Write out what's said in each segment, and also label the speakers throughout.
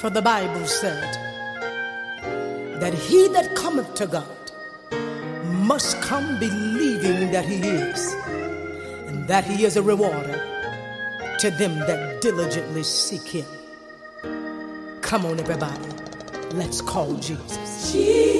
Speaker 1: For the Bible said that he that cometh to God must come believing that he is, and that he is a rewarder to them that diligently seek him. Come on, everybody. Let's call Jesus.
Speaker 2: Jesus,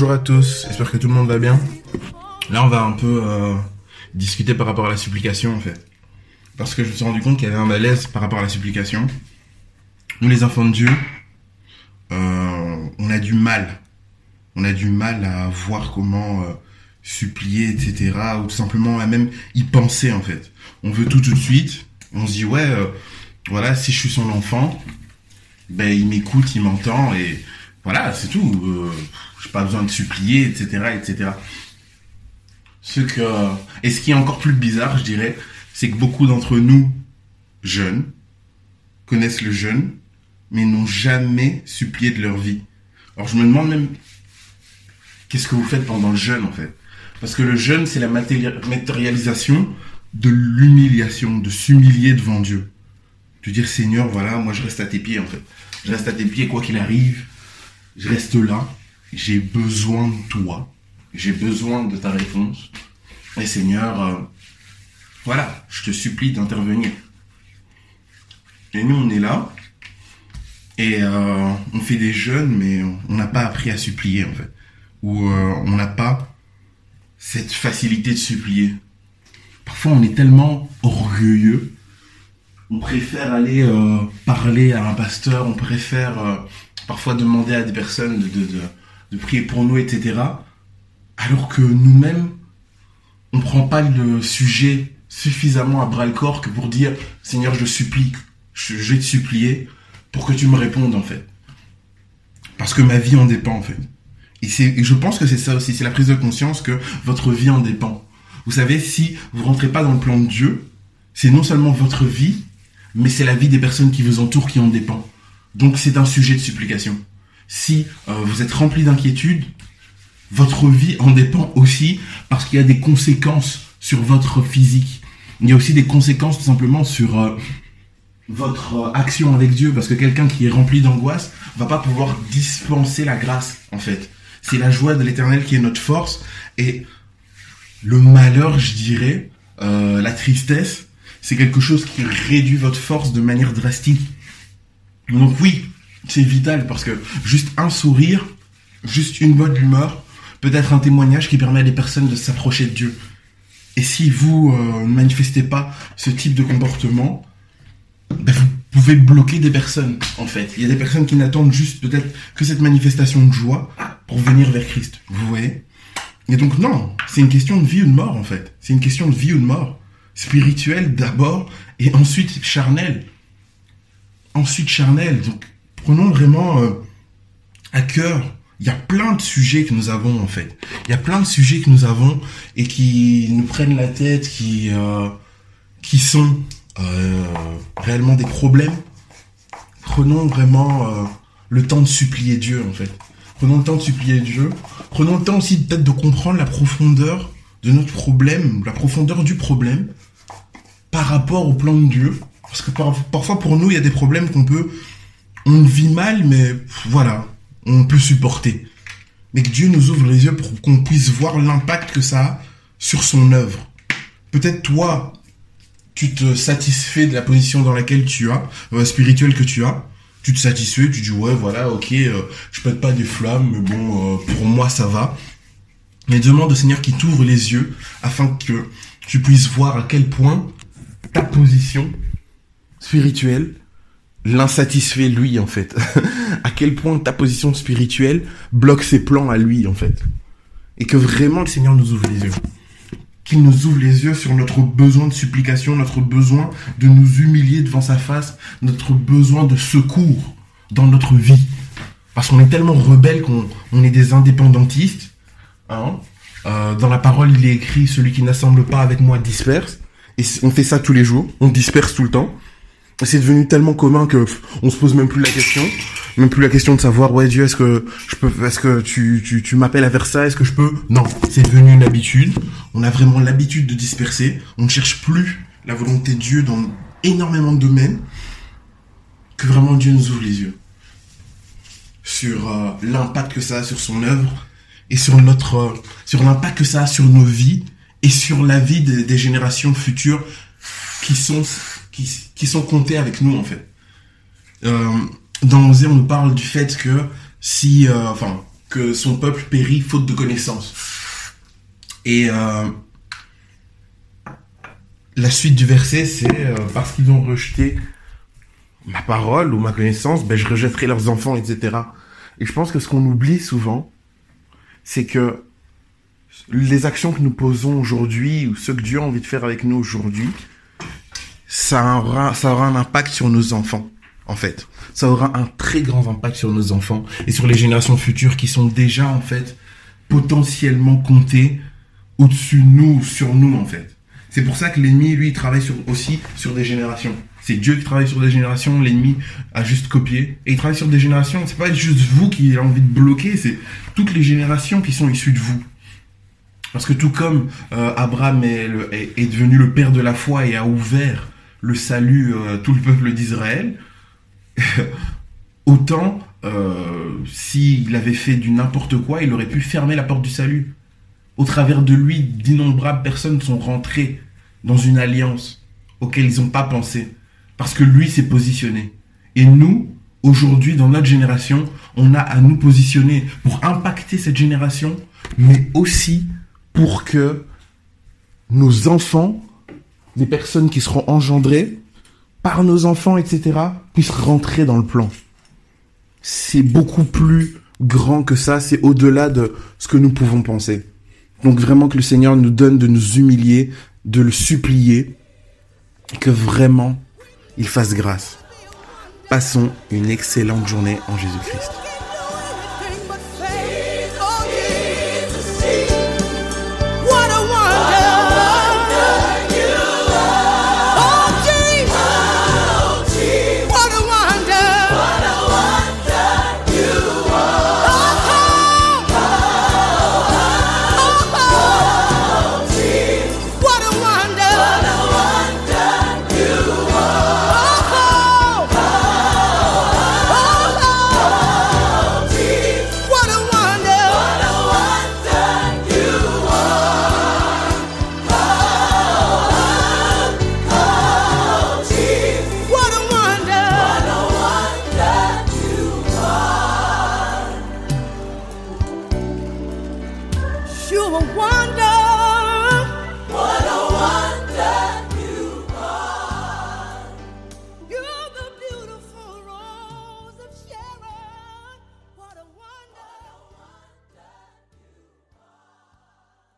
Speaker 3: Bonjour à tous, j'espère que tout le monde va bien. Là, on va un peu euh, discuter par rapport à la supplication, en fait. Parce que je me suis rendu compte qu'il y avait un malaise par rapport à la supplication. Nous, les enfants de Dieu, euh, on a du mal. On a du mal à voir comment euh, supplier, etc. Ou tout simplement à même y penser, en fait. On veut tout tout de suite. On se dit, ouais, voilà, si je suis son enfant, ben il m'écoute, il m'entend, et voilà, c'est tout. Euh, j'ai pas besoin de supplier, etc., etc. Ce que, et ce qui est encore plus bizarre, je dirais, c'est que beaucoup d'entre nous, jeunes, connaissent le jeûne, mais n'ont jamais supplié de leur vie. Alors je me demande même, qu'est-ce que vous faites pendant le jeûne, en fait? Parce que le jeûne, c'est la matéri- matérialisation de l'humiliation, de s'humilier devant Dieu. De dire, Seigneur, voilà, moi je reste à tes pieds, en fait. Je reste à tes pieds, quoi qu'il arrive. Je reste là. J'ai besoin de toi. J'ai besoin de ta réponse. Et Seigneur, euh, voilà, je te supplie d'intervenir. Et nous, on est là. Et euh, on fait des jeûnes, mais on n'a pas appris à supplier, en fait. Ou euh, on n'a pas cette facilité de supplier. Parfois, on est tellement orgueilleux. On préfère aller parler à un pasteur, on préfère parfois demander à des personnes de, prier pour nous, etc. Alors que nous-mêmes, on prend pas le sujet suffisamment à bras le corps que pour dire Seigneur, je supplie, je, vais te supplier pour que tu me répondes en fait. Parce que ma vie en dépend en fait. Et, je pense que c'est ça aussi, c'est la prise de conscience que votre vie en dépend. Vous savez, si vous rentrez pas dans le plan de Dieu, c'est non seulement votre vie, mais c'est la vie des personnes qui vous entourent qui en dépend. Donc c'est un sujet de supplication. Si euh, vous êtes rempli d'inquiétude, votre vie en dépend aussi parce qu'il y a des conséquences sur votre physique. Il y a aussi des conséquences tout simplement sur euh, votre euh, action avec Dieu parce que quelqu'un qui est rempli d'angoisse va pas pouvoir dispenser la grâce en fait. C'est la joie de l'éternel qui est notre force et le malheur, je dirais, la tristesse, c'est quelque chose qui réduit votre force de manière drastique. Donc oui, c'est vital parce que juste un sourire, juste une bonne humeur, peut être un témoignage qui permet à des personnes de s'approcher de Dieu. Et si vous euh, ne manifestez pas ce type de comportement, ben, vous pouvez bloquer des personnes, en fait. Il y a des personnes qui n'attendent juste peut-être que cette manifestation de joie pour venir vers Christ. Vous voyez? Et donc non, c'est une question de vie ou de mort, en fait. C'est une question de vie ou de mort. Spirituelle d'abord, et ensuite charnelle. Ensuite charnelle. Donc prenons vraiment euh, à cœur. Il y a plein de sujets que nous avons, en fait. Il y a plein de sujets que nous avons et qui nous prennent la tête, qui, euh, sont euh, réellement des problèmes, prenons vraiment le temps de supplier Dieu en fait. Prenons le temps de supplier Dieu. Prenons le temps aussi peut-être de comprendre la profondeur de notre problème, la profondeur du problème par rapport au plan de Dieu. Parce que par- parfois pour nous, il y a des problèmes qu'on peut, on vit mal, mais voilà, on peut supporter. Mais que Dieu nous ouvre les yeux pour qu'on puisse voir l'impact que ça a sur son œuvre. Peut-être toi, tu te satisfais de la position dans laquelle tu as, euh, spirituelle que tu as. Tu te satisfais, tu dis ouais voilà ok, euh, je pète pas des flammes, mais bon euh, pour moi ça va. Mais demande au Seigneur qui t'ouvre les yeux afin que tu puisses voir à quel point ta position spirituelle l'insatisfait lui en fait. à quel point ta position spirituelle bloque ses plans à lui en fait. Et que vraiment le Seigneur nous ouvre les yeux qu'il nous ouvre les yeux sur notre besoin de supplication, notre besoin de nous humilier devant sa face, notre besoin de secours dans notre vie. Parce qu'on est tellement rebelles qu'on on est des indépendantistes. Hein. Euh, dans la parole, il est écrit, celui qui n'assemble pas avec moi disperse. Et on fait ça tous les jours, on disperse tout le temps. C'est devenu tellement commun que on se pose même plus la question, même plus la question de savoir ouais Dieu est-ce que je peux, est-ce que tu tu, tu m'appelles à faire ça, est-ce que je peux? Non, c'est devenu une habitude. On a vraiment l'habitude de disperser. On ne cherche plus la volonté de Dieu dans énormément de domaines. Que vraiment Dieu nous ouvre les yeux sur euh, l'impact que ça a sur son œuvre et sur notre euh, sur l'impact que ça a sur nos vies et sur la vie des générations futures qui sont qui, sont comptées avec nous en fait. Euh, dans Osée, on nous parle du fait que si euh, enfin que son peuple périt faute de connaissance. Et euh, la suite du verset, c'est parce qu'ils ont rejeté ma parole ou ma connaissance, ben je rejetterai leurs enfants, etc. Et je pense que ce qu'on oublie souvent, c'est que les actions que nous posons aujourd'hui, ou ce que Dieu a envie de faire avec nous aujourd'hui, ça aura, ça aura un impact sur nos enfants, en fait. Ça aura un très grand impact sur nos enfants et sur les générations futures qui sont déjà, en fait, potentiellement comptées au-dessus de nous, sur nous, en fait. C'est pour ça que l'ennemi, lui, il travaille sur, aussi sur des générations. C'est Dieu qui travaille sur des générations, l'ennemi a juste copié. Et il travaille sur des générations, c'est pas juste vous qui avez envie de bloquer, c'est toutes les générations qui sont issues de vous. Parce que tout comme euh, Abraham est devenu le père de la foi et a ouvert le salut euh, tout le peuple d'Israël, autant euh, s'il avait fait du n'importe quoi, il aurait pu fermer la porte du salut. Au travers de lui, d'innombrables personnes sont rentrées dans une alliance auquel ils n'ont pas pensé. Parce que lui s'est positionné. Et nous, aujourd'hui, dans notre génération, on a à nous positionner pour impacter cette génération, mais aussi pour que nos enfants, les personnes qui seront engendrées par nos enfants, etc., puissent rentrer dans le plan. C'est beaucoup plus grand que ça, c'est au-delà de ce que nous pouvons penser. Donc vraiment que le Seigneur nous donne de nous humilier, de le supplier, et que vraiment il fasse grâce. Passons une excellente journée en Jésus-Christ. You're a wonder.